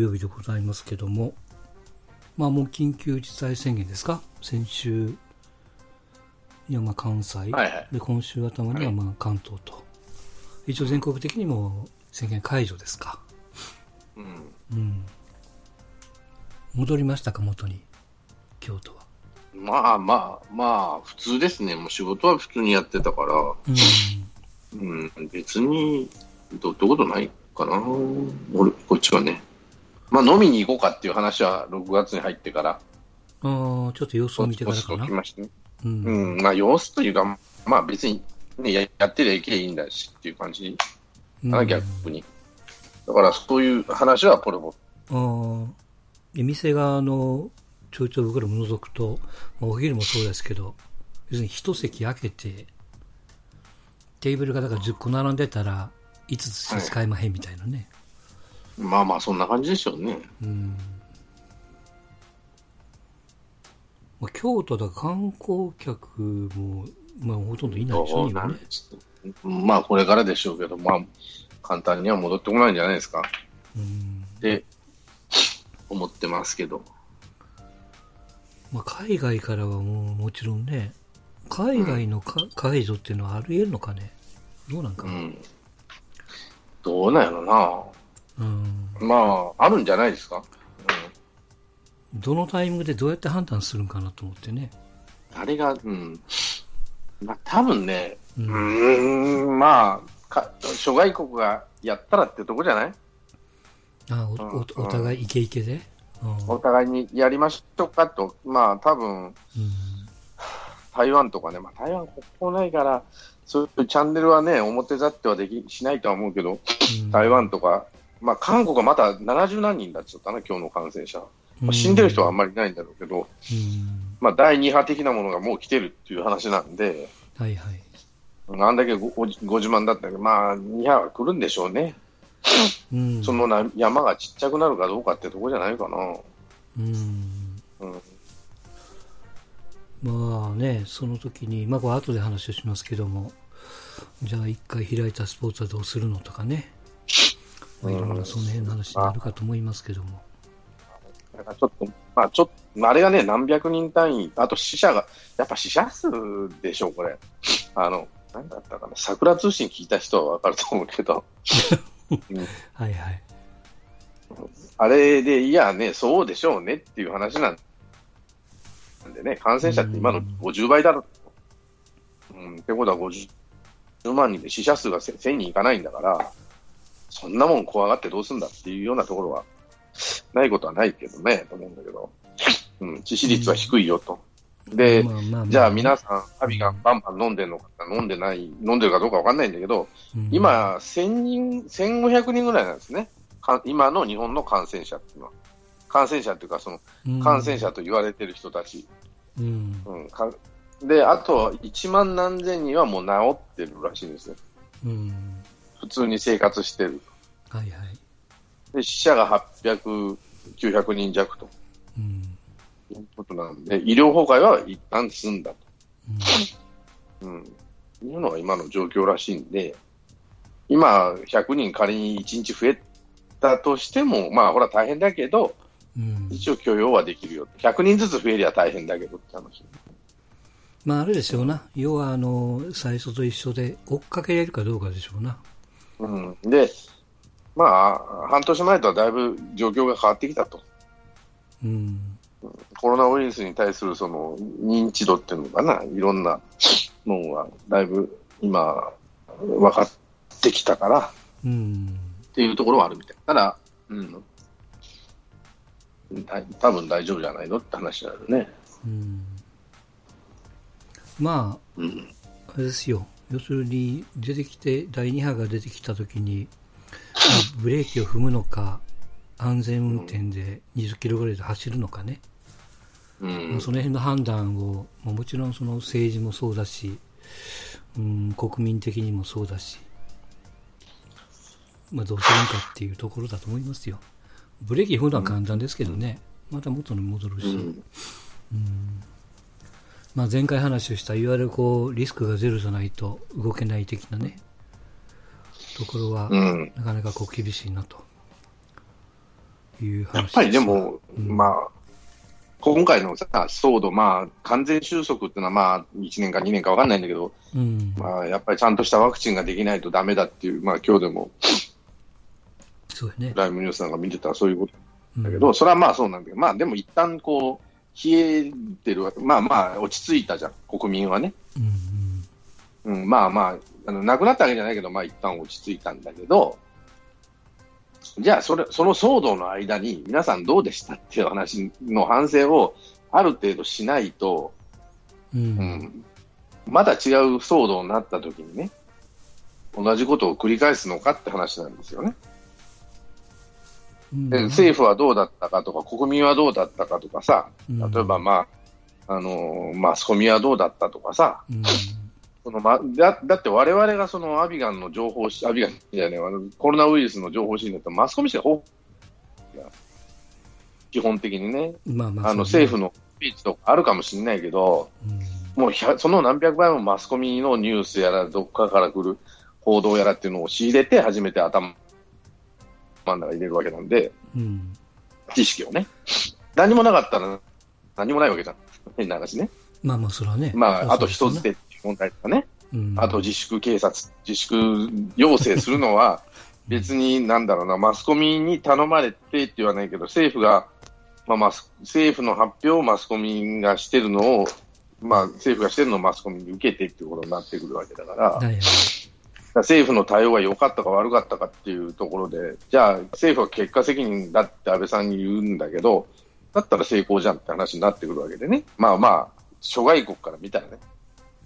木曜日でございますけども、まあもう緊急事態宣言ですか？先週、いやまあ関西、はいはいで今週頭にはまあ関東と、一応全国的にも宣言解除ですか？うん。うん。戻りましたか、元に、京都は。まあまあ、まあ、普通ですね。もう仕事は普通にやってたから、うん。うん、別に、ど、どういうことないかな。俺、こっちはね。まあ、飲みに行こうかっていう話は6月に入ってから、ああ、ちょっと様子を見てからかな。ましたね。うん。うん、まあ、様子というか、まあ別に、ね、ややってりゃいけいいんだしっていう感じかな、逆に。だから、そういう話はポロポロ。ああ、で店側のちょいちょい僕らも覗くと、まあ、お昼もそうですけど、要するに一席空けて、テーブルがだから10個並んでたら、5つしか使えまへんみたいなね。まあまあ、そんな感じでしょうね。うん。まあ、京都だ観光客も、まあ、ほとんどいないでしょうね。まあ、これからでしょうけど、まあ、簡単には戻ってこないんじゃないですか。うん。って思ってますけど。まあ、海外からはもうもちろんね、海外のか、解除っていうのはあり得るのかね。どうなんかな。うん。どうなんやろうん。な。まあ、あるんじゃないですか？どのタイミングでどうやって判断するんかなと思ってね。うん。あれが、うん。まあ、多分ね、ううーん、まあ、か諸外国がやったらってとこじゃない？あおおお互いイケイケで？うんお互いにやりましょうかと、まあ、多分うん台湾とかね、まあ、台湾国交ないから、そういうチャンネルはね、表立ってはできしないとは思うけど、うん台湾とか、まあ、韓国はまだ70何人だっちゃったな、今日の感染者。まあ死んでる人はあんまりいないんだろうけど、うんまあ、第2波的なものがもう来てるっていう話なんで、はいはい。あんだけごごご自慢だったけど、まあ、2波は来るんでしょうね。うんそのな山がちっちゃくなるかどうかってとこじゃないかな。うんうん。まあね、その時に、まあこれ後で話をしますけども、じゃあ一回開いたスポーツはどうするのとかね。まあいろんなその辺の話になるかと思いますけども。だからちょっと、まあちょっと、あれがね、何百人単位、あと死者が、やっぱ死者数でしょう、これ。あの、なんだったかな、桜通信聞いた人はわかると思うけど、う んはいはい。あれで、いやね、そうでしょうねっていう話なんでね、感染者って今の50倍だろ。うん、ってことは50万人で死者数が1000人いかないんだから、そんなもん怖がってどうすんだっていうようなところは、ないことはないけどね、と思うんだけど、うん、致死率は低いよと。で、まあまあまあじゃあ皆さん、アビがバンバン飲んでるのか、飲んでない、飲んでるかどうかわかんないんだけど、うん今、1000人、1500人ぐらいなんですね。か今の日本の感染者っていうのは。感染者っていうか、そのうん感染者と言われてる人たち。うん。うんかで、あと1万何千人はもう治ってるらしいんですよ。うん。普通に生活してる。はいはい。で、死者が800、900人弱とうん。いうことなんで、医療崩壊は一旦済んだと。うんうん。いうのが今の状況らしいんで、今、100人仮に1日増えたとしても、まあ、ほら大変だけど、うん。一応許容はできるよ。100人ずつ増えりゃ大変だけどって話。まああれですよな。要はあの、最初と一緒で追っかけれるかどうかでしょうな。うん。で、まあ、半年前とはだいぶ状況が変わってきたと。うん。コロナウイルスに対するその認知度っていうのかな、いろんなものはだいぶ今、分かってきたからうん。っていうところはあるみたい。ただ、うん。た多分大丈夫じゃないのって話なのね。うん。まあ、うん。あれですよ。要するに、出てきて、第2波が出てきたときに、まあブレーキを踏むのか、安全運転で20キロぐらいで走るのかね。うん。まあその辺の判断を、まあもちろんその政治もそうだし、うん、国民的にもそうだし、まあどうするのかっていうところだと思いますよ。ブレーキ踏むのは簡単ですけどね、また元に戻るし、うんまあ、前回話をしたいわゆるこうリスクがゼロじゃないと動けない的なねところは、うん。なかなかこう厳しいなという話やっぱりでも、うんまあ、今回のさ、騒動、まあ、完全収束っていうのは、まあ、1年か2年か分かんないんだけど、うん。まあ、やっぱりちゃんとしたワクチンができないとダメだっていう、まあ、今日でもそうやね。ライブニュースなんか見てたらそういうことうんだけど、それはまあそうなんだけど、まあでも一旦こう、冷えてるまあまあ落ち着いたじゃん、国民はね。うんうん、まあまあ、あの、なくなったわけじゃないけど、まあ一旦落ち着いたんだけど、じゃあそれ、その騒動の間に皆さんどうでしたっていう話の反省をある程度しないと、うん。う。うんん、まだ違う騒動になった時にね、同じことを繰り返すのかって話なんですよね。うん。で政府はどうだったかとか、国民はどうだったかとかさ、うん。例えば、まあ、あのマスコミはどうだったとかさ、うん。そのま、だだって我々がそのアビガンの情報し、アビガンじゃねコロナウイルスの情報シーンだとマスコミしか豊富基本的にね、まあまあ、あの政府のスピーチとかあるかもしれないけど、うん。もう100その何百倍もマスコミのニュースやら、どっかから来る報道やらっていうのを仕入れて、初めて頭真ん中に入れるわけなんで、うん。知識をね。何もなかったら何もないわけじゃん。変な話ね。まあまあ、それはね。まあ、あと人つ捨てっていう問題とかね。うんあと自粛警察、自粛要請するのは、別になんだろうな、マスコミに頼まれてって言わないけど、政府が、まあ、マス政府の発表をマスコミがしてるのを、まあ、政府がしてるのをマスコミに受けてっていうことになってくるわけだから、はいはいら政府の対応が良かったか悪かったかっていうところで、じゃあ、政府は結果責任だって安倍さんに言うんだけど、だったら成功じゃんって話になってくるわけでね。まあまあ、諸外国から見たらね。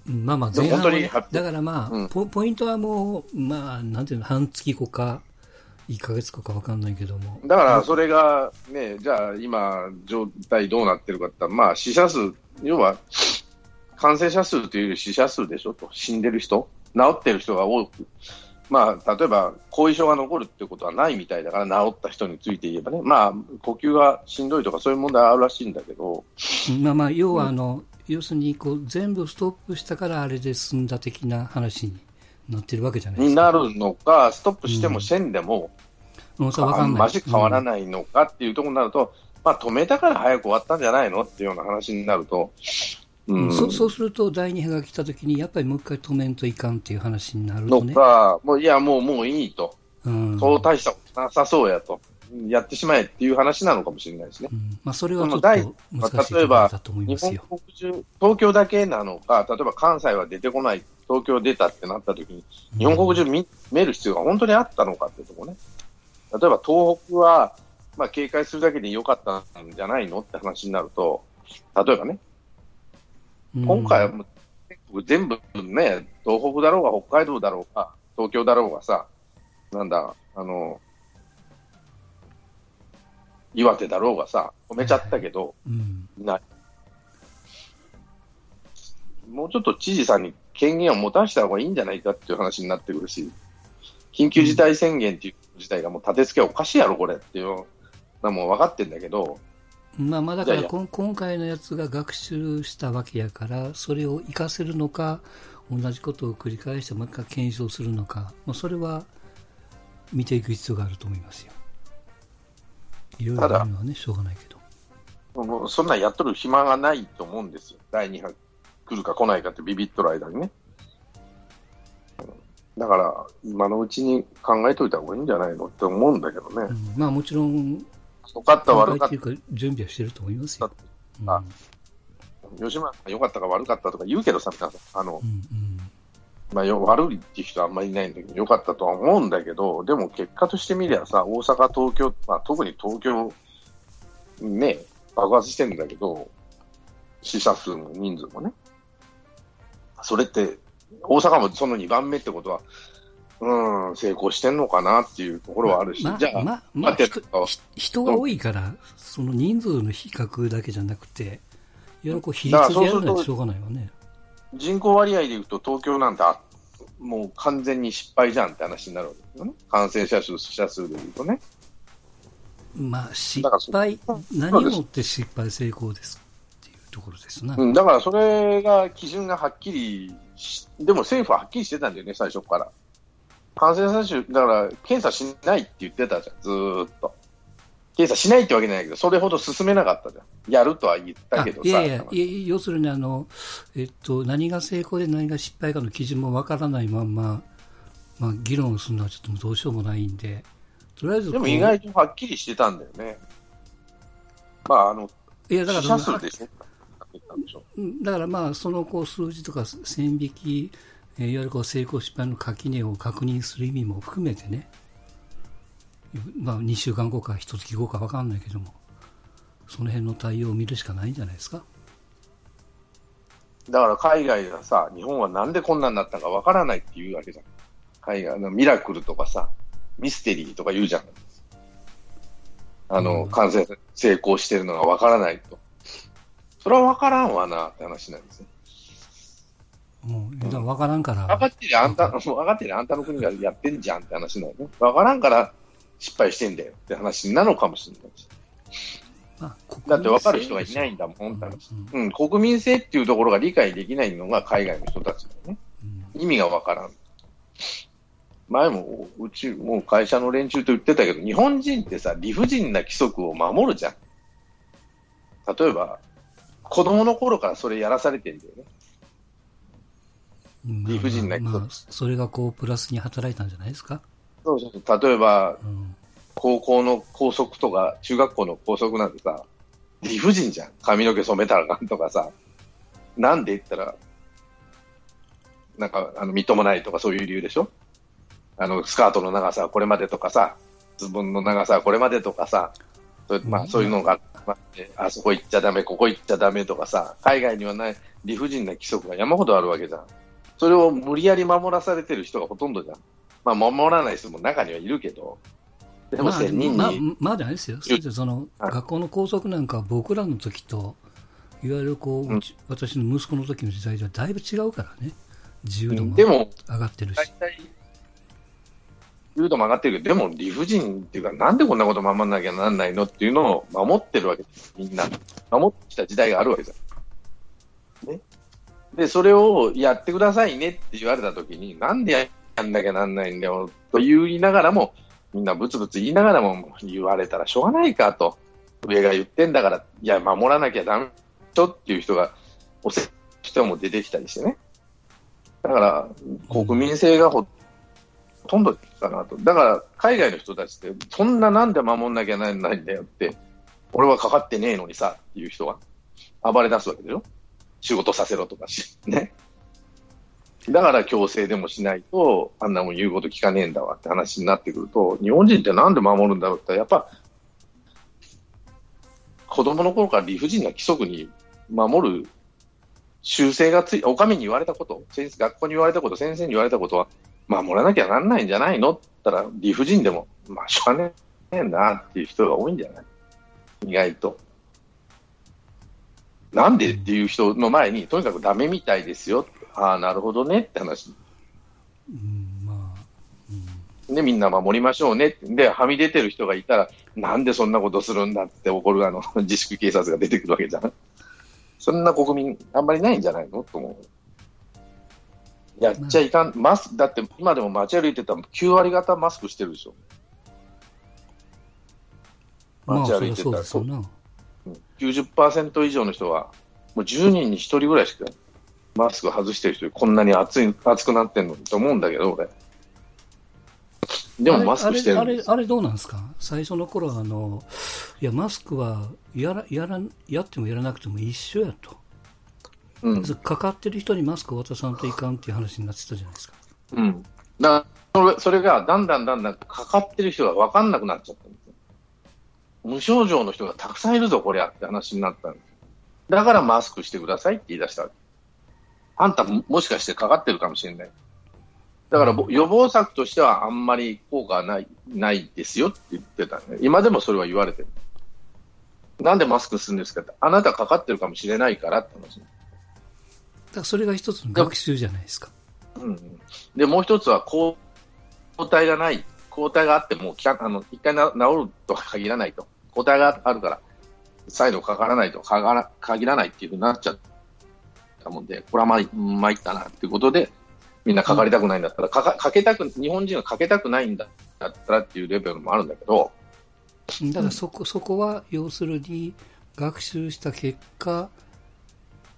うんまあまあ、前半はね本当に発表だからまあ、うんポ、ポイントはもう、まあ、なんていうの、半月後か、1ヶ月後か分かんないけども。だからそれがね、じゃあ今、状態どうなってるかってまあ死者数、要は感染者数というより死者数でしょと、死んでる人、治ってる人が多く、まあ例えば後遺症が残るってことはないみたいだから、治った人について言えばね、まあ呼吸がしんどいとかそういう問題あるらしいんだけど、うんまあまあ、要はあの、要するにこう全部ストップしたからあれで済んだ的な話になってるわけじゃないですか。になるのか、ストップしてもせんでも、うん、かんない。マジ変わらい。ないのかっていうところになると、まあ止めたから早く終わったんじゃないのっていうような話になると、うんそうそうすると、第2波が来たときに、やっぱりもう一回止めんといかんっていう話になるのとね。か、もういや、もうもういいと、うんそう大したことなさそうやと、やってしまえっていう話なのかもしれないですねう。んまあ、それはちょっと難しい例えばだと思い日本ますよ。国中、東京だけなのか、例えば関西は出てこない、東京出たってなった時に、日本国中見見る必要が本当にあったのかっていうところね。例えば東北は、まあ、警戒するだけで良かったんじゃないのって話になると、例えばね、うん今回はもう全部ね、東北だろうが北海道だろうが、東京だろうがさ、なんだ、あの、岩手だろうがさ、止めちゃったけど、うんない。もうちょっと知事さんに権限を持たせた方がいいんじゃないかっていう話になってくるし、緊急事態宣言っていう自体がもう立て付けおかしいやろ、これっていうのはもう分かってんだけど、まあまあだから今回のやつが学習したわけやから、それを活かせるのか、同じことを繰り返してもう一回検証するのか、まあ、それは見ていく必要があると思いますよ。いろいろあるのはね、しょうがないけど。もうそんなんやっとる暇がないと思うんですよ。第2波来るか来ないかってビビっとる間にね。うんだから、今のうちに考えといた方がいいんじゃないのって思うんだけどね。うんまあもちろん、よかった、考悪かっえていうか準備はしてると思いますよ。うんあた。吉村さん良かったか悪かったとか言うけどさ、皆さん。あの、うんまあ、よ悪いっていう人はあんまりいないんだけど、良かったとは思うんだけど、でも結果としてみりゃさ、大阪、東京、まあ、特に東京、ね、爆発してるんだけど、死者数も人数もね。それって、大阪もその2番目ってことは、うん、成功してんのかなっていうところはあるし、まあじゃあ、まあまあ人が多いから、その人数の比較だけじゃなくて、いろいろこう比率でやるのはしょうがないわね。人口割合でいうと東京なんてあもう完全に失敗じゃんって話になるわけですよね。感染者数、死者数でいうとね。まあ失敗、何をもって失敗成功ですっていうところですな。うん、だからそれが基準がはっきりし、でも政府ははっきりしてたんだよね、最初から。感染者数、だから検査しないって言ってたじゃん、ずーっと。検査しないってわけじゃないけど、それほど進めなかったじゃん。やるとは言ったけどさ。いやいや、いや要するにあの、えっと、何が成功で何が失敗かの基準もわからないまんま、まあ、議論をするのはちょっとどうしようもないんで、とりあえずでも意外とはっきりしてたんだよね。まあ、あの、いやだから死者数でしょだからまあ、そのこう数字とか線引き、えー、いわゆるこう成功失敗の垣根を確認する意味も含めてね、まあ、2週間後か1月後か分かんないけども、その辺の対応を見るしかないんじゃないですか？だから海外がさ、日本はなんでこんなになったか分からないっていうわけじゃん。海外のミラクルとかさ、ミステリーとか言うじゃん。あの、うん、感染成功してるのが分からないと。それは分からんわなって話なんですよ。もう、分からんから。分かってるあんた、分かってるあんたの国がやってんじゃんって話なのね。分からんから失敗してんだよって話なのかもしれないし。まあ、だって分かる人がいないんだもん、うん、うん、国民性っていうところが理解できないのが海外の人たちだよね。うん、意味が分からん。前もうち、もう会社の連中と言ってたけど、日本人ってさ、理不尽な規則を守るじゃん。例えば、子供の頃からそれやらされてんだよね。理不尽な規則、まあ、それがこう、プラスに働いたんじゃないですか？そうそう。例えば、うん、高校の校則とか、中学校の校則なんてさ、理不尽じゃん。髪の毛染めたらなんとかさ。なんで言ったら、なんか、あの、みっともないとかそういう理由でしょ？あの、スカートの長さはこれまでとかさ、ズボンの長さはこれまでとかさ、まあ、そういうのがあって、あそこ行っちゃだめ、ここ行っちゃだめとかさ、海外にはない理不尽な規則が山ほどあるわけじゃん。それを無理やり守らされてる人がほとんどじゃん。まあ、守らない人も中にはいるけど、でも1000人に。まあ、まあ、まあ、ですよ。その、学校の校則なんか僕らの時と、いわゆるこう、うん、私の息子の時の時代ではだいぶ違うからね。自由度も上がってるし。自由度も上がってるけど、でも理不尽っていうか、なんでこんなこと守らなきゃなんないのっていうのを守ってるわけです、みんな。守ってきた時代があるわけです。ね。で、それをやってくださいねって言われたときに、なんでやんなきゃなんないんだよと言いながらも、みんなブツブツ言いながらも言われたらしょうがないかと、上が言ってんだから、いや、守らなきゃだめとっていう人が、おせ人も出てきたりしてね。だから、国民性がほとんどかなと。だから、海外の人たちって、そんななんで守んなきゃなんないんだよって、俺はかかってねえのにさっていう人が暴れ出すわけでしょ。仕事させろとかし、ね。だから強制でもしないと、あんなもん言うこと聞かねえんだわって話になってくると、日本人ってなんで守るんだろうって、やっぱ、子供の頃から理不尽な規則に守る習性がつい、お上に言われたこと、先生、学校に言われたこと、先生に言われたことは、守らなきゃなんないんじゃないのって言ったら、理不尽でも、まあ、しょうがねえなっていう人が多いんじゃない？意外と。なんでっていう人の前に、とにかくダメみたいですよ。ああ、なるほどねって話。うんまあうん、で、みんな守りましょうねで、はみ出てる人がいたら、なんでそんなことするんだって怒るあの 自粛警察が出てくるわけじゃん。そんな国民、あんまりないんじゃないの？と思う。やっちゃいかん、マスク、だって今でも街歩いてたら9割方マスクしてるでしょ。街歩いてたら、まあ、そうそう90%以上の人は、もう10人に1人ぐらいしかマスク外してる人、こんなに暑い暑くなってんのと思うんだけど、俺。でもマスクしてるあれあれどうなんですか？最初の頃はあの、いや、マスクはやらやらやってもやらなくても一緒やと。うん、かかってる人にマスクを渡さんといかんっていう話になってたじゃないですか。うん。だそれそれがだんだんだんだんかかってる人が分かんなくなっちゃった。無症状の人がたくさんいるぞ、こりゃって話になったんです。だからマスクしてくださいって言い出した。あんたもしかしてかかってるかもしれない。だから予防策としてはあんまり効果はないないですよって言ってたね。今でもそれは言われてる。なんでマスクするんですかって、あなたかかってるかもしれないからって話。だそれが一つの学習じゃないですか。うん、で、もう一つは抗体がない。抗体があっても、あの一回治るとは限らないと。抗体があるから、再度かからないと限らないっていうふうになっちゃったもんで、これはま参ったなっていうことで、みんなかかりたくないんだったら、かかかけたく、日本人はかけたくないんだったらっていうレベルもあるんだけど、だからそこ、そこは要するに学習した結果、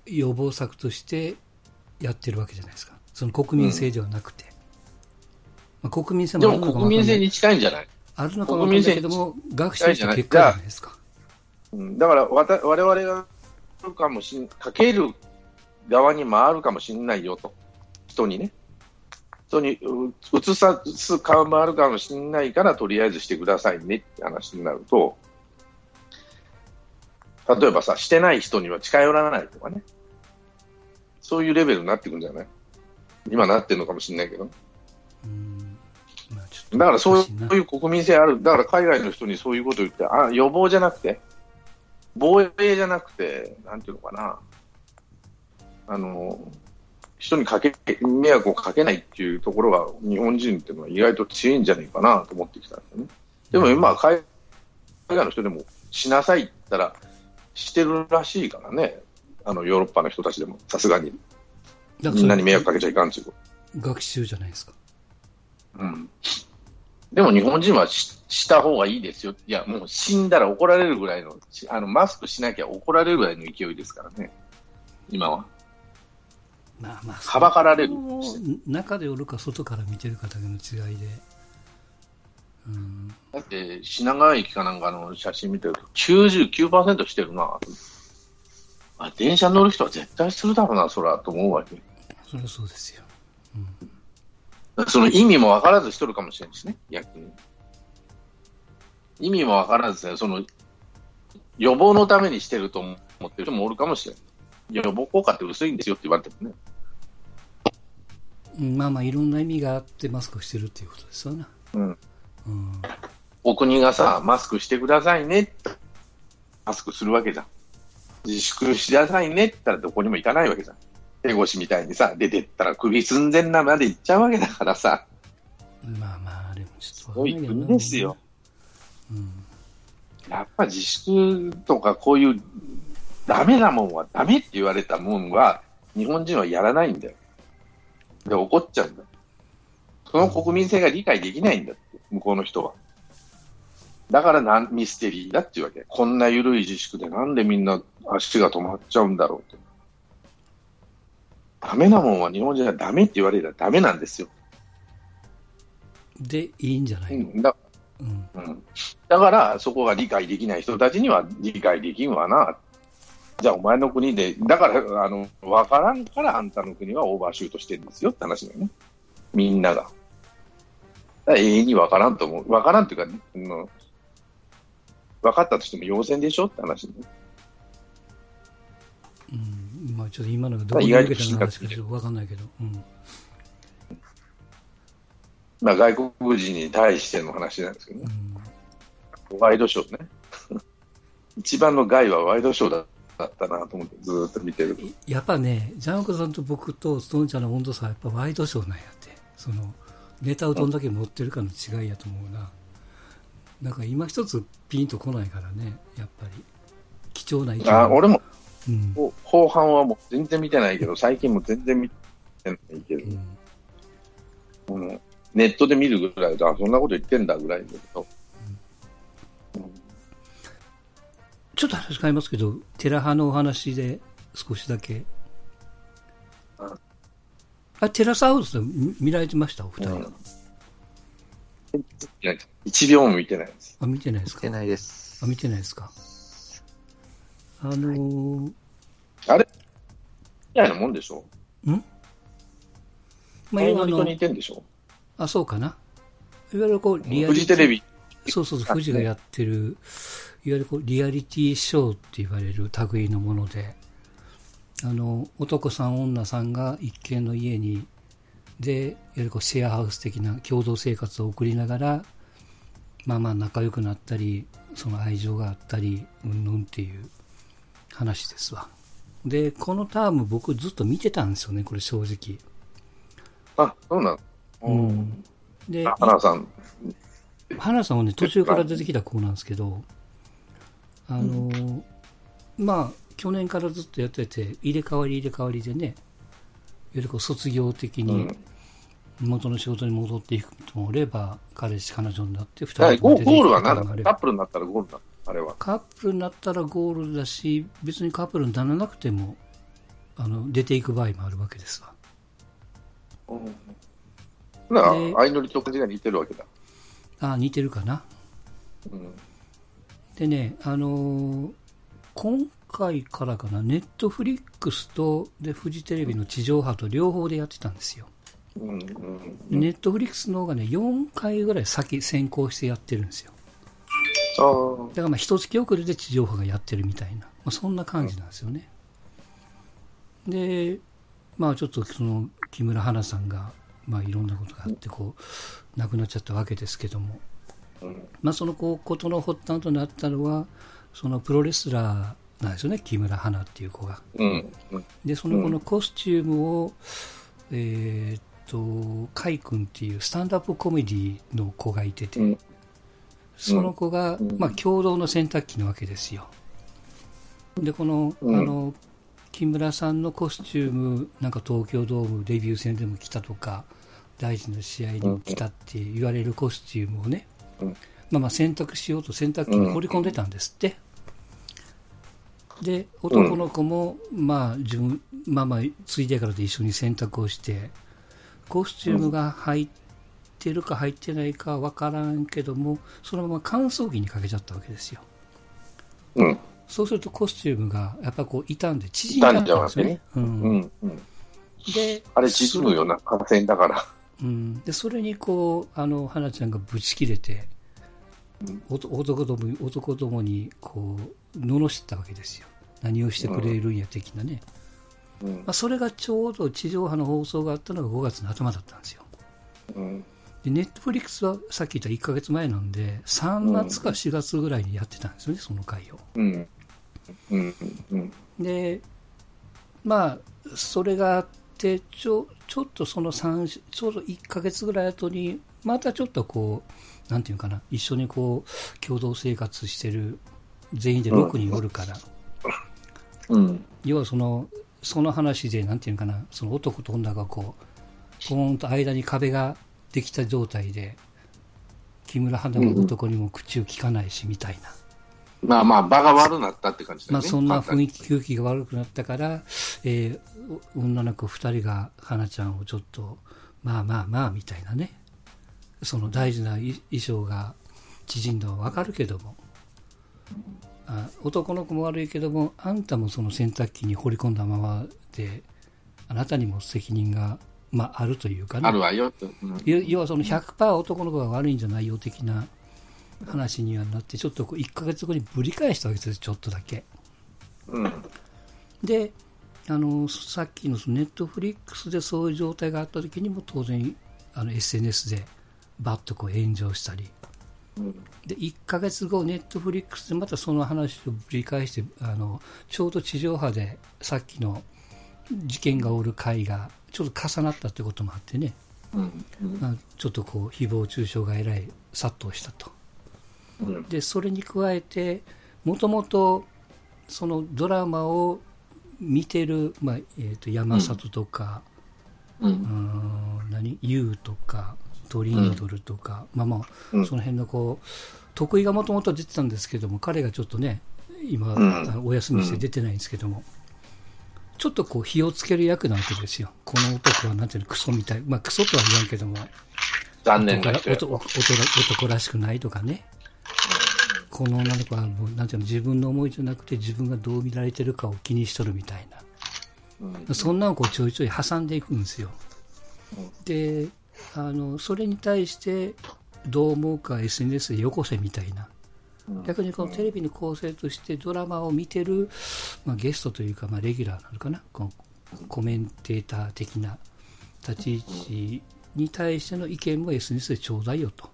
予防策としてやってるわけじゃないですか。その国民性ではなくて。まあ、国民性でもあるのかもわかんないも国民性に近いんじゃない？あるのかもわかんないけども、学習した結果じゃないですか。うんだからわた我々がかもしんかける側に回るかもしれないよと、人にね。人にう移さすか回るかもしれないから、とりあえずしてくださいねって話になると、例えばさ、してない人には近寄らないとかね、そういうレベルになってくるんじゃない？今なってるのかもしれないけど。だからそういう国民性ある、だから海外の人にそういうこと言って、あ予防じゃなくて、防衛じゃなくて、なんていうのかな、あの人にかけ迷惑をかけないっていうところが、日本人っていうのは意外と強いんじゃないかなと思ってきたんですよね。でも今、海外の人でもしなさいって言ったら、してるらしいからね、あのヨーロッパの人たちでも、さすがに、みんなに迷惑かけちゃいかんっていうこと。学習じゃないですか。うんでも日本人はしした方がいいですよ。いや、もう死んだら怒られるぐらいの、しあのマスクしなきゃ怒られるぐらいの勢いですからね、今は。まあまあ、はばかられる中でおるか外から見てるかだけの違いで。うん、だって、品川駅かなんかの写真見てると、99%してるな。あ、電車乗る人は絶対するだろうな、そら、と思うわけ。そりゃそうですよ。その意味も分からずしとるかもしれないしね、逆に。意味も分からずね、その、予防のためにしてると思ってる人もおるかもしれない。予防効果って薄いんですよって言われてもね。うんまあまあ、いろんな意味があってマスクをしてるっていうことですよね。うん。うん、お国がさ、マスクしてくださいねって、マスクするわけじゃん。自粛しなさいねって言ったらどこにも行かないわけじゃん。手越しみたいにさ、出てったら首寸前なまで行っちゃうわけだからさ。まあまあ、でもちょっとすごい国ですよ。うん。やっぱ自粛とかこういうダメなもんはダメって言われたもんは日本人はやらないんだよ。で、怒っちゃうんだよ。その国民性が理解できないんだって、向こうの人は。だからなんミステリーだっていうわけ。こんな緩い自粛でなんでみんな足が止まっちゃうんだろうって。ダメなもんは日本人はダメって言われたらダメなんですよ。で、いいんじゃないうの、ん、だうん、うんだから、そこが理解できない人たちには理解できんわな。じゃあ、お前の国で、だから、あの、わからんからあんたの国はオーバーシュートしてるんですよって話だよね。みんなが。永遠にわからんと思う。わからんっていうか、うん分かったとしても陽線でしょって話ね。うん。まあちょっと今のがどこに向けての話かんないけど。うん。まあ、外国人に対しての話なんですけどね。うん、ワイドショーね。一番の害はワイドショーだったなと思って、ずーっと見てる。やっぱね、ジャンコさんと僕とストーンちゃんの温度差はやっぱワイドショーなんやって。その、ネタをどんだけ持ってるかの違いやと思うな。なんか今一つピンとこないからね、やっぱり。貴重な意見。あ、俺もうん。後後半はもう全然見てないけど、最近も全然見てないけど、うんうんネットで見るぐらいで、あ、そんなこと言ってんだぐらいだけど。ちょっと話変えますけど、テラ派のお話で少しだけ。ああ、テラスハウスで見見られてました？お二人は。うん一秒も見てないです。あ、見てないですか？見てないです。あ、見てないですか？あのー、みたいなもんでしょ？まあ、前の人今あのに似てんでしょ？あ、そうかな。いわゆるこう、リアフリジテレビ。そうそうそう、富士がやってる、いわゆるこう、リアリティショーって言われる類のもので、あの、男さん、女さんが一軒の家に、で、いわゆるこう、シェアハウス的な共同生活を送りながら、まあまあ仲良くなったり、その愛情があったり、うんぬんっていう話ですわ。で、このターム僕ずっと見てたんですよね、これ正直。あ、そうなの？うん。で、あ花さん。花さんはね、途中から出てきた子なんですけど、あのーまあ、去年からずっとやってて、入れ替わり入れ替わりでね、いわゆるこう卒業的に、うん元の仕事に戻っていく人もおれば、彼氏、彼女になって2だからゴ人で出ていくゴールは何方もあればだカップルになったらゴールだ。あれは。カップルになったらゴールだし、別にカップルにならなくても、あの出ていく場合もあるわけですわ。だからで、相乗りと感じが似てるわけだ。ああ、似てるかな。うん。でね、あのー今回からかな、ネットフリックスとでフジテレビの地上波と両方でやってたんですよ。うん。うん。ネットフリックスの方がね、4回ぐらい先先行してやってるんですよ。だからまあ一月遅れで地上波がやってるみたいな、まあ、そんな感じなんですよね。で、まあちょっとその木村花さんが、まあいろんなことがあって、こう、亡くなっちゃったわけですけども、うん。まあそのこうことの発端となったのは、そのプロレスラーなんですよね、木村花っていう子が。で、その子のコスチュームを、えーっと、カイ君っていうスタンダップコメディの子がいてて、うんその子が、うん。まあ、共同の洗濯機なわけですよ。で、この、うん。あの、木村さんのコスチューム、なんか東京ドームデビュー戦でも来たとか、大事な試合にも来たって言われるコスチュームをね、うん。まあまあ洗濯しようと洗濯機に放り込んでたんですって。で、男の子も、まあ、自分、まあまあ、ついでからで一緒に洗濯をして、コスチュームが入ってるか入ってないかわからんけども、そのまま乾燥機にかけちゃったわけですよ。うん。そうするとコスチュームが、やっぱこう、傷んで縮んじゃったんですよね。う。うんん。うん。で、あれ、縮むよな、感染だから。うん、でそれにこうあの花ちゃんがぶち切れて、うん男ども男どもにこう罵ったわけですよ何をしてくれるんや的なね、うんまあ、それがちょうど地上波の放送があったのが5月の頭だったんですようん。でネットフリックスはさっき言った1ヶ月前なんで3月か4月ぐらいにやってたんですよねその回をうん。うん。うん。でまあそれがあってちょちょっとその3ちょうど1ヶ月ぐらい後にまたちょっとこうなんていうかな一緒にこう共同生活してる全員で6人おるから、うん。要はそのその話でなんていうかなその男と女がこうポーンと間に壁ができた状態で木村花も男にも口を聞かないしみたいな、まあまあ、場が悪なったって感じだまあ、ね。そんな雰囲気。気、空気が悪くなったから、えーお女の子2人が花ちゃんをちょっと、まあまあまあみたいなね、その大事な衣衣装が縮んだのは分かるけども、あ男の子も悪いけども、あんたもその洗濯機に放り込んだままで、あなたにも責任が、まあ、あるというかねあるわよと。うん要要はその100%男の子が悪いんじゃないよ的な話にはなって、ちょっとこう1ヶ月後にぶり返したわけですよ、ちょっとだけ。うん。で、あのさっきのネットフリックスでそういう状態があった時にも当然あの SNS でバッとこう炎上したりうん。で1ヶ月後ネットフリックスでまたその話をぶり返してあのちょうど地上波でさっきの事件がおる回がちょっと重なったということもあってね、うん。うんまあちょっとこう誹謗中傷がえらい殺到したとうん。でそれに加えてもともとそのドラマを見てる、まあえー、と山里とか、う。うん何 ?U とかトリンドルとか、まあまあ、うんその辺のこう得意がもともと出てたんですけども彼がちょっとね今、お休みして出てないんですけども、ちょっとこう火をつける役なわけですよ。この男はなんていうのクソみたい。まあクソとは言わんけども。残念な男男男男らしくないとかね、この女の子はもうなんていうの自分の思いじゃなくて自分がどう見られてるかを気にしとるみたいうん。な、そんなのをこうちょいちょい挟んでいくんですよ。であのそれに対してどう思うか SNS でよこせみたいな逆にこのテレビの構成としてドラマを見てる、まあ、ゲストというか、まあ、レギュラーなのかな？このコメンテーター的な立ち位置に対しての意見も SNS でちょうだいよと。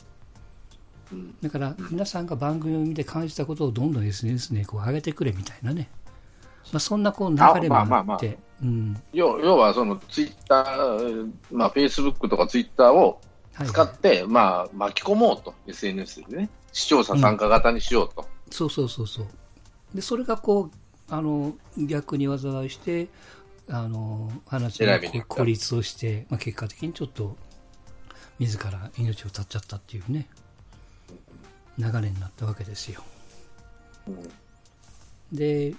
うん。だから皆さんが番組を見て感じたことをどんどん SNS にこう上げてくれみたいなね、まあ、そんなこう流れもあって、あまあまあまあ。うん。要要は、そのツイッター、まあ、フェイスブックとかツイッターをはい使って、まあ、巻き込もうと、SNS でね。視聴者参加型にしようと。そうそうそうそうでそれがこうあの逆に災いしてあの話が孤立をして、まあ、結果的にちょっと自ら命を絶っちゃったっていうね、流れになったわけですよ。で、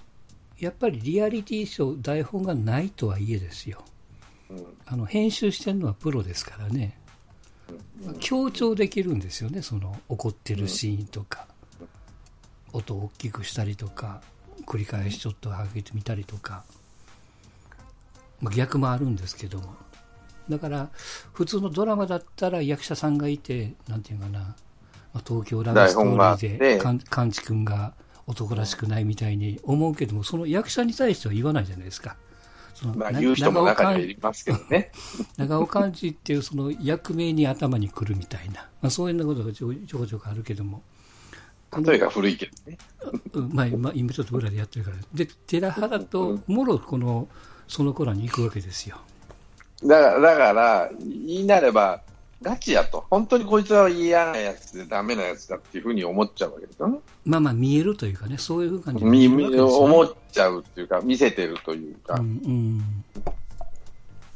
やっぱりリアリティショー、台本がないとはいえですよ。あの編集してるのはプロですからね、強調できるんですよね、その怒ってるシーンとか、音を大きくしたりとか、繰り返しちょっと上げてみたりとか、まあ、逆もあるんですけども、だから普通のドラマだったら役者さんがいて、なんていうかな、まあ、東京ラブストーリーで、かんち君が男らしくないみたいに思うけども、その役者に対しては言わないじゃないですか。まあ、言う人も中にはいますけどね。長尾 寛治っていうその役名に頭にくるみたいな、まあ、そういうようなことがちょこちょこあるけども。例えが古いけどね。まあ、今今ちょっと裏でやってるから。で、寺原ともろこの、その頃に行くわけですよ。だから、だから言いなれば、ガチやと。本当にこいつは嫌なやつでダメなやつだっていうふうに思っちゃうわけですよね。まあまあ見えるというかね、そういう感じ見ね、思っちゃうっていうか、見せてるというか。うん、うん、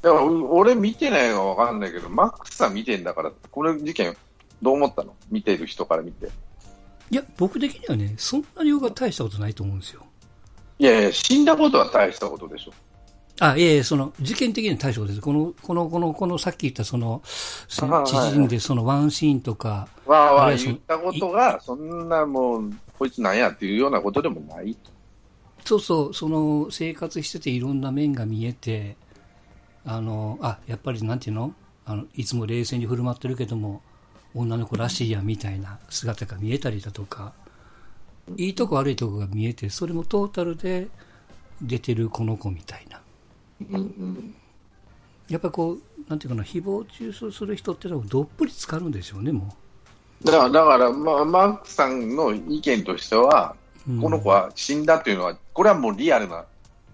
だから俺見てないのはわかんないけど、マックスさん見てんだから、これ事件どう思ったの？見てる人から見て。いや、僕的にはね、そんな量が大したことないと思うんですよ。いやいや、死んだことは大したことでしょ。あ、いえいえ、その、事件的に対象です。この、この、この、この、さっき言ったその、知人でそのワンシーンとか。わあわあ言ったことが、そんなもう、こいつなんやっていうようなことでもないそうそう、その、生活してていろんな面が見えて、あの、あ、やっぱりなんていうの？あの、いつも冷静に振る舞ってるけども、女の子らしいやみたいな姿が見えたりだとか、いいとこ悪いとこが見えて、それもトータルで出てるこの子みたいな。やっぱこう、なんていうかな、誹謗中傷する人ってのはどっぷり浸かるんでしょうね、もう。だから、だから、まあ、マークさんの意見としては、うん、この子は死んだというのは、これはもうリアルな、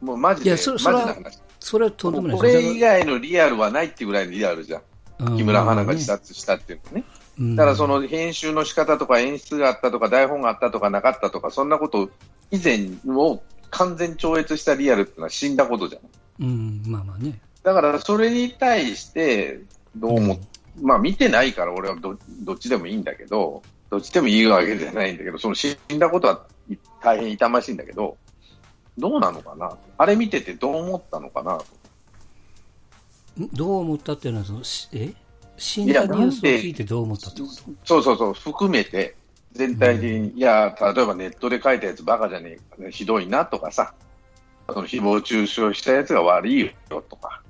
もうマジで、マジな話。それはとんでもないこれ以外のリアルはないっていうぐらいのリアルじゃん。木村花が自殺したっていうのね。うん、だからその編集の仕方とか演出があったとか台本があったとかなかったとかそんなこと以前を完全超越したリアルっていうのは死んだことじゃない。うん、まあまあね。だからそれに対して、どうも、うん、まあ見てないから俺はどどっちでもいいんだけど、どっちでもいいわけじゃないんだけど、その死んだことは大変痛ましいんだけど、どうなのかな？あれ見ててどう思ったのかな？どう思ったっていうのはその、え？死んだニュースを聞いてどう思ったってこと？そうそうそう、含めて、全体的に、うん、いや、例えばネットで書いたやつバカじゃねえか、ひどいなとかさ、その誹謗中傷したやつが悪いよとか。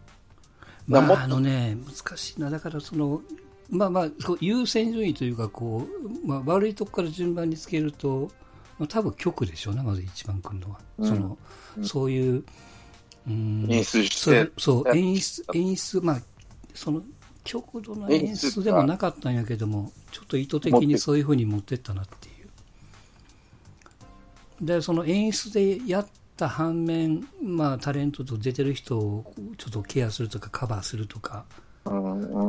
まあ、あのね、難しいな、だからその、まあまあ、優先順位というかこう、まあ、悪いとこから順番につけると、まあ、多分局でしょうね、まず一番くるのは。うん、そのそういう、うん、演出して。そう演出、演出、まあ、その極度の演出でもなかったんやけども、ちょっと意図的にそういうふうに持ってったなっていう。で、その演出でやっった反面、まあ、タレントと出てる人をちょっとケアするとかカバーするとか、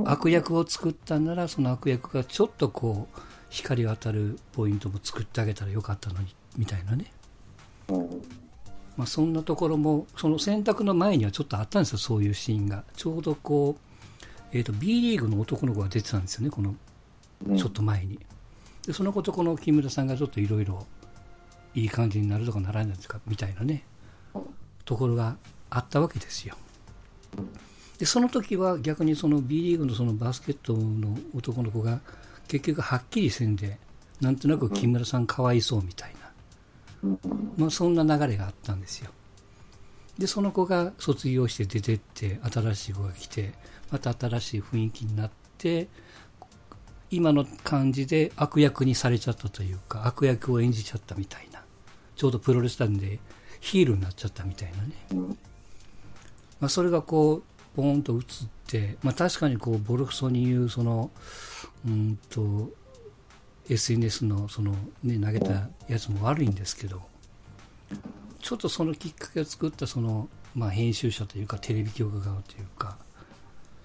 悪役を作ったならその悪役がちょっとこう光当たるポイントも作ってあげたらよかったのにみたいなね、まあ、そんなところもその選択の前にはちょっとあったんですよそういうシーンが。ちょうどこう、えーと、B リーグの男の子が出てたんですよねこのちょっと前に。でその子とこの木村さんがちょっといろいろいい感じになるとかならないんですか？みたいなね、ところがあったわけですよ。でその時は逆にその B リーグのそのバスケットの男の子が結局はっきりせんでなんとなく木村さんかわいそうみたいな、まあ、そんな流れがあったんですよ。でその子が卒業して出てって新しい子が来てまた新しい雰囲気になって今の感じで悪役にされちゃったというか悪役を演じちゃったみたいな。ちょうどプロレス団でヒールになっちゃったみたいなね、まあ、それがこうポーンと映って、まあ、確かにこうボルクソに言うそのうんと SNS のその、ね、投げたやつも悪いんですけどちょっとそのきっかけを作ったその、まあ、編集者というかテレビ局側というか、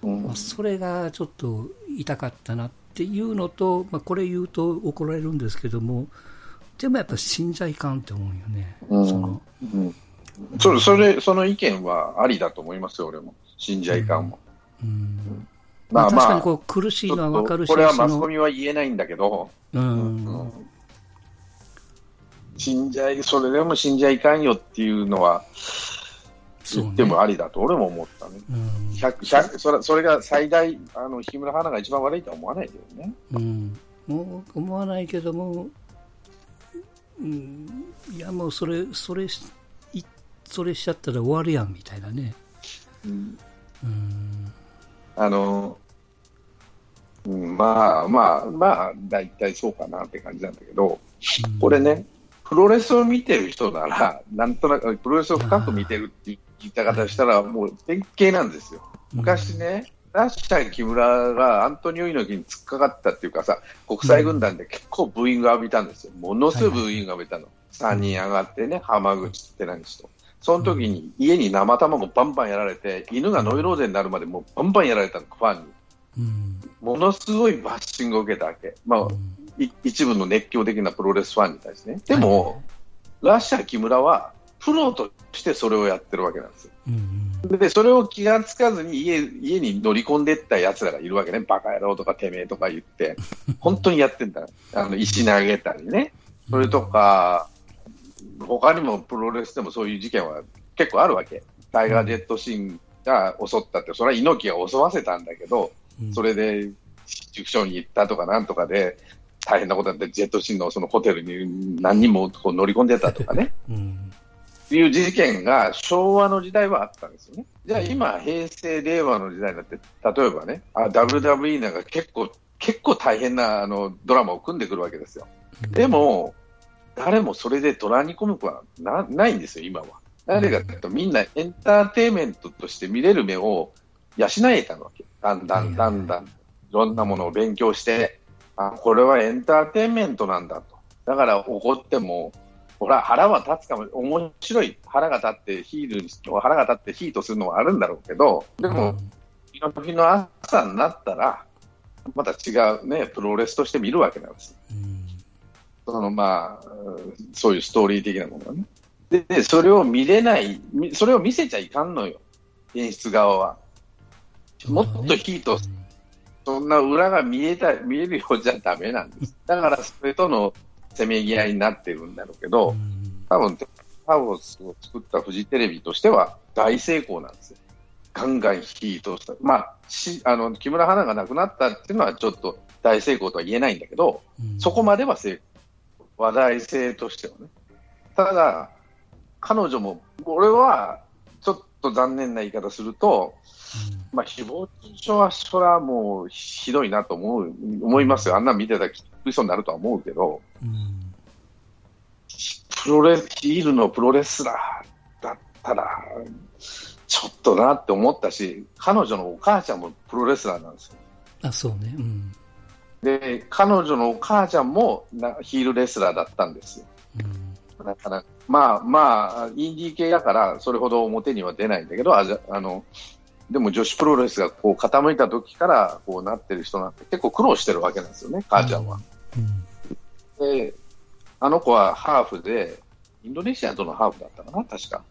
まあ、それがちょっと痛かったなっていうのと、まあ、これ言うと怒られるんですけどもでもやっぱ死んじゃいかんって思うよね。うん、その、うん、そそれ、その意見はありだと思いますよ、俺も。死んじゃいかん。も。うん、まあ、まあ。まあ確かにこう苦しいのはわかるし、これはマスコミは言えないんだけど、うん、死ん。じゃい、それでも死んじゃいかんよっていうのは言ってもありだと俺も思ったね。うん。100 100それそれが最大、あの日村花が一番悪いとは思わないけどね。うん、もう思わないけども、うん、いやもうそれ、それ、それしちゃったら終わるやんみたいなね。うんうん、あの、まあまあまあ、大体そうかなって感じなんだけど、これね、プロレスを見てる人なら、なんとなくプロレスを深く見てるって言い方したら、もう典型なんですよ。昔ね、ッシャー木村がアントニオ猪木に突っかかったっていうかさ、国際軍団で結構ブーイング浴びたんですよ。ものすごいブーイング浴びたの。3人上がってね、浜口って何人と。その時に家に生卵バンバンやられて、犬がノイローゼになるまでもうバンバンやられたの、ファンに。うんものすごいバッシングを受けたわけ。まあ、い一部の熱狂的なプロレスファンに対してね。でも、ラッシャー木村はプロとしてそれをやってるわけなんですよ。うんで、それを気がつかずに家家に乗り込んでいった奴らがいるわけね。バカ野郎とかてめえとか言って、本当にやってんだ。あの、石投げたりね。それとか、他にもプロレスでもそういう事件は結構あるわけ。タイガー・ジェット・シンが襲ったって、それは猪木が襲わせたんだけど、うんそれで塾長に行ったとかなんとかで、大変なことになって、ジェットシーンのそのホテルに何人もこう乗り込んでたとかね、うんいう事件が昭和の時代はあったんですよね。じゃあ今、平成、令和の時代になって、例えばね、あ WWE なんか結構、結構大変なあのドラマを組んでくるわけですよ。でも、誰もそれで虎に込むことはなないんですよ、今は。誰かというと、みんなエンターテインメントとして見れる目を養えたわけ。だんだんだんだん、いろんなものを勉強して、あ、これはエンターテインメントなんだと。だから怒っても、ほら、腹は立つかも、面白い。腹が立ってヒールに、腹が立ってヒートするのはあるんだろうけど、でも、次の時の朝になったら、また違うね、プロレスとして見るわけなんです。うんそのまあ、うんそういうストーリー的なものがね。で、でそれを見れない、みそれを見せちゃいかんのよ、演出側は。もっとヒート、そんな裏が見えた、見えるようじゃダメなんです。だから、それとのせめぎ合いになってるんだろうけうど、ん多分、ハウスを作ったフジテレビとしては大成功なんですよ。ガンガンヒートした。まあ、しあの、木村花が亡くなったっていうのはちょっと大成功とは言えないんだけど、うんそこまでは成功。話題性としてはね。ただ、彼女も、俺は、ちょっと残念な言い方すると、まあ、誹謗中傷は、それはもう、ひどいなと思う、思いますよ。あんなん見てたらきっと嘘になるとは思うけど、うんプロレス、ヒールのプロレスラーだったら、ちょっとなって思ったし、彼女のお母ちゃんもプロレスラーなんですよ。あ、そうね。うんで、彼女のお母ちゃんもなヒールレスラーだったんですよ。うんだから、まあまあ、インディー系だから、それほど表には出ないんだけど、ああの、でも女子プロレスがこう傾いた時からこうなってる人なんて結構苦労してるわけなんですよね、母ちゃんは。うんで、あの子はハーフで、インドネシアとのハーフだったかな、確か。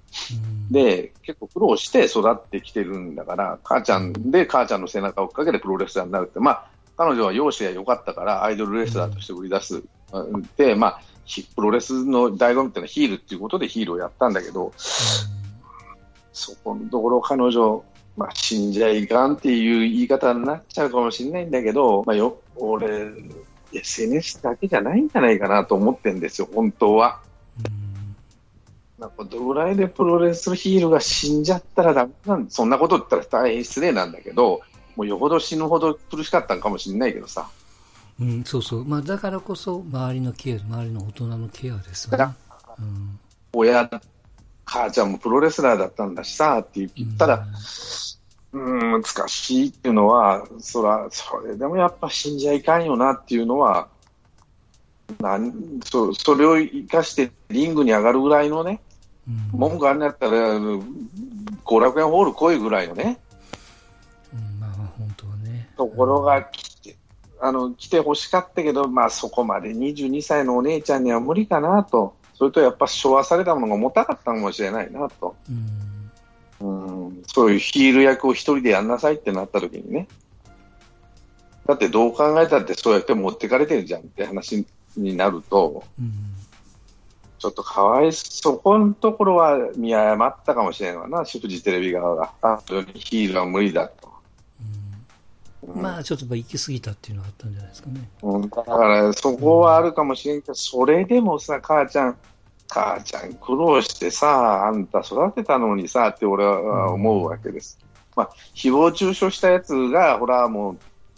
うんで、結構苦労して育ってきてるんだから、母ちゃんで母ちゃんの背中を追っかけてプロレスラーになるって、まあ、彼女は容姿が良かったから、アイドルレスラーとして売り出す。で、まあ、ひプロレスの醍醐味っていうのはヒールっていうことでヒールをやったんだけど、そこのところ彼女、まあ、死んじゃいかんっていう言い方になっちゃうかもしれないんだけど、まあ、よ、俺、SNS だけじゃないんじゃないかなと思ってんですよ、本当は。なんかどれぐらいでプロレスヒールが死んじゃったらダメなんそんなこと言ったら大変失礼なんだけど、もうよほど死ぬほど苦しかったんかもしれないけどさ。うんうんそうそう。まあ、だからこそ、周りのケア、周りの大人のケアですよね。うん親、母ちゃんもプロレスラーだったんだしさ、って言ったら、うん、難しいっていうのは、そら、それでもやっぱ死んじゃいかんよなっていうのは、なんそそれを生かしてリングに上がるぐらいのね、うん文句あんのやったら、後楽園ホール来いぐらいのね、うんまあ、本当はね。ところが来て、あの、来て欲しかったけど、まあそこまで22歳のお姉ちゃんには無理かなと。それとやっぱ昭和されたものが重たかったのかもしれないなと。うんうん、そういうヒール役を一人でやんなさいってなった時にね。だってどう考えたってそうやって持ってかれてるじゃんって話になると、うん。ちょっとかわいそこのところは見誤ったかもしれないわな、フジテレビ側が。あ、ヒールは無理だと。うん、まあ、ちょっと行き過ぎたっていうのがあったんじゃないですかね。うん、だからそこはあるかもしれんけど、それでもさ、母ちゃん、母ちゃん苦労してさ、あんた育てたのにさって俺は思うわけです。まあ、誹謗中傷したやつが、ほらも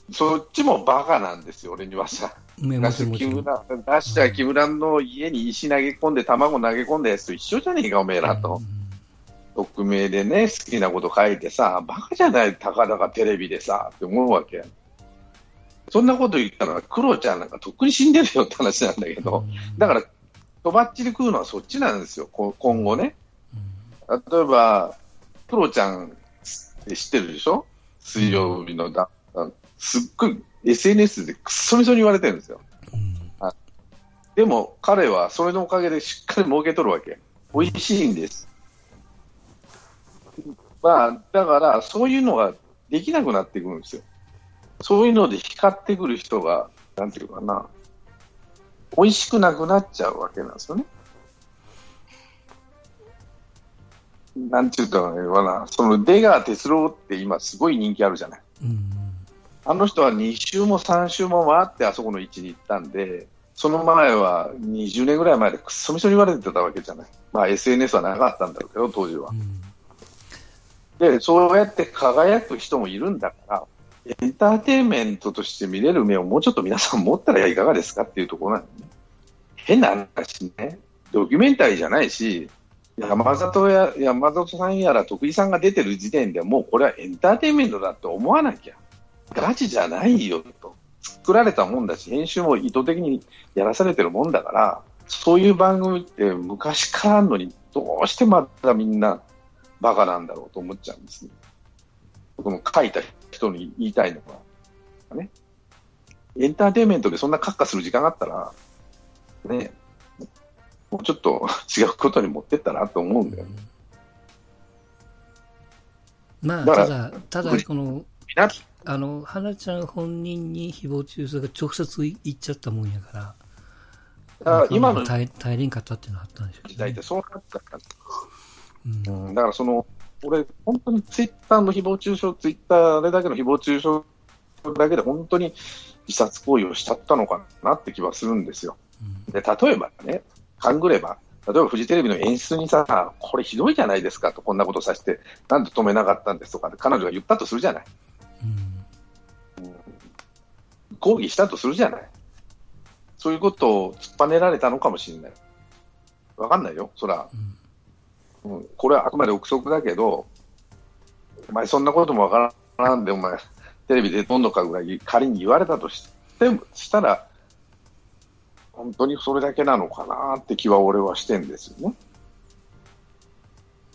う、そっちもバカなんですよ、俺にはさ。ねもだしちろんもちろん。木村、だし木村の家に石投げ込んで、卵投げ込んだやつと一緒じゃねえか、おめえらと。匿名でね、好きなこと書いてさ、バカじゃない、たかだかテレビでさ、って思うわけ。そんなこと言ったら、クロちゃんなんかとっくに死んでるよって話なんだけど、だから、とばっちり食うのはそっちなんですよ、こ今後ね。例えば、クロちゃん知ってるでしょ？水曜日のだ、すっごい SNS でくっそみそに言われてるんですよ。うんでも彼はそれのおかげでしっかり儲けとるわけ。美味しいんです。まあ、だから、そういうのができなくなってくるんですよ。そういうので光ってくる人が、なんていうかな、美味しくなくなっちゃうわけなんですよね。なんていうかな、その出川哲朗って今すごい人気あるじゃない。うんあの人は2週も3週も回ってあそこの位置に行ったんで、その前は20年ぐらい前でくっそみそに言われてたわけじゃない。まあ SNS はなかったんだろうけど、当時はう。んで、そうやって輝く人もいるんだから、エンターテインメントとして見れる目をもうちょっと皆さん持ったらいかがですかっていうところなんでね。変な話ね。ドキュメンタリーじゃないし、山里や、山里さんやら徳井さんが出てる時点でもうこれはエンターテインメントだって思わなきゃ。ガチじゃないよと。作られたもんだし、編集も意図的にやらされてるもんだから、そういう番組って昔からあるのに、どうしてまだみんなバカなんだろうと思っちゃうんですね。この書いた人に言いたいのは、ね。エンターテインメントでそんなカッカする時間があったら、ね、もうちょっと違うことに持ってったらと思うんだよね。まあ、だからただ、ただ、この、あの、花ちゃん本人に誹謗中傷が直接言っちゃったもんやから、あ今の耐え耐えれんかったっていうのはあったんでしょうね時代って。そうなったから、うんうんだからその、俺、本当にツイッターの誹謗中傷、ツイッターあれだけの誹謗中傷だけで本当に自殺行為をしちゃったのかなって気はするんですよ。で、例えばね、勘ぐれば、例えばフジテレビの演出にさ、これひどいじゃないですかと、こんなことさせて、なんで止めなかったんですとか彼女が言ったとするじゃない。うん抗議したとするじゃない。そういうことを突っぱねられたのかもしれない。わかんないよ、そら。うんうん、これはあくまで憶測だけど、お前そんなこともわからんで、お前、テレビでどんどんかぐらい仮に言われたとしてもしたら、本当にそれだけなのかなって気は俺はしてんですよね。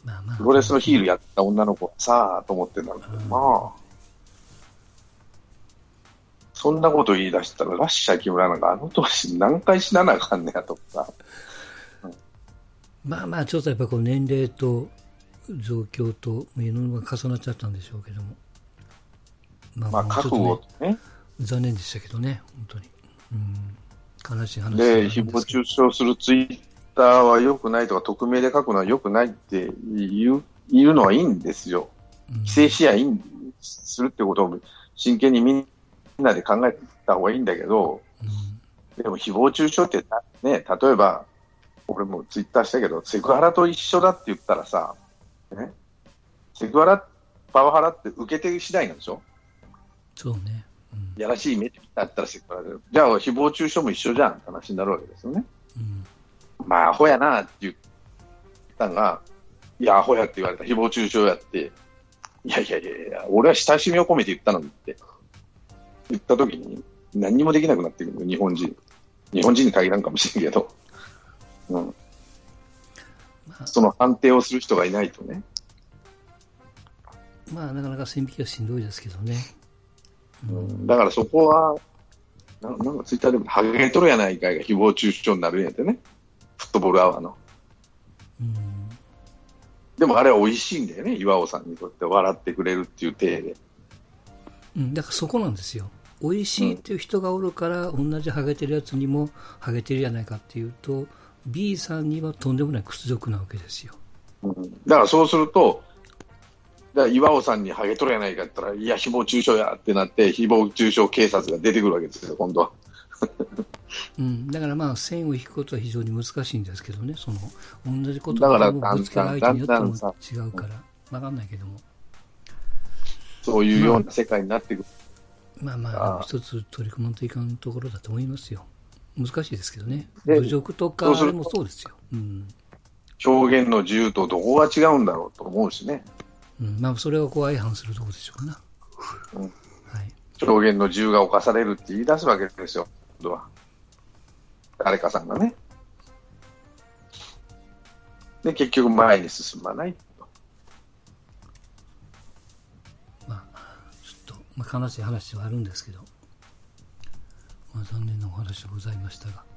まあまあ。プロレスのヒールやった女の子はさあと思ってんだけど、うんまあ、そんなこと言い出したら、ラッシャー木村なんかあの当時何回死ななあかんねやとか、まあまあ、ちょっとやっぱこう年齢と状況といろんなのが重なっちゃったんでしょうけども。ままあ、もうちょっ覚悟とね、残念でしたけどね、本当に。うん、悲しい話で、はあ誹謗中傷するツイッターは良くないとか、匿名で書くのは良くないって言う言うのはいいんですよ。うん規制し合いするってことを真剣にみんなで考えた方がいいんだけど、うんでも誹謗中傷ってね、例えば、俺もツイッターしたけど、セクハラと一緒だって言ったらさ、ね、セクハラ、パワハラって受け手次第なんでしょ？そうね。うんやらしい目で見たったらセクハラだよ。じゃあ、誹謗中傷も一緒じゃんって話になるわけですよね。うんまあ、アホやなって言ったのが、いや、アホやって言われた、誹謗中傷やって、いやいやいやいや、俺は親しみを込めて言ったのにって、言ったときに、何にもできなくなってくるの、日本人。日本人に限らんかもしれんけど、うん、まあ、その判定をする人がいないとね。まあ、なかなか線引きはしんどいですけどね。うん、だからそこは、ななんかツイッターでも、ハゲとるやないかいが誹謗中傷になるんやってね。フットボールアワーの。うんでもあれは美味しいんだよね、岩尾さんにとって笑ってくれるっていう体で。うん、だからそこなんですよ。美味しいっていう人がおるから、同じハゲてるやつにもハゲてるじゃないかっていうと、B さんにはとんでもない屈辱なわけですよ。うんだからそうすると、だ岩尾さんにハゲとるやないかって言ったら、いや、誹謗中傷やってなって、誹謗中傷警察が出てくるわけですよ、今度は。うん、だからまあ線を引くことは非常に難しいんですけどね、その同じことだからをぶつける相手によっても違うから、わかんないけども、そういうような世界になっていく。まあまあああ、一つ取り組まんといかんところだと思いますよ。難しいですけどね。で侮辱とかそれもそうですよ。うん。表現の自由とどこが違うんだろうと思うしね。うん、まあ、それはこう相反するところでしょうな。うんはい。表現の自由が侵されるって言い出すわけですよ、今度は。誰かさんがね。で、結局前に進まない。まあ、ちょっと、まあ、悲しい話はあるんですけど、まあ、残念なお話でございましたが。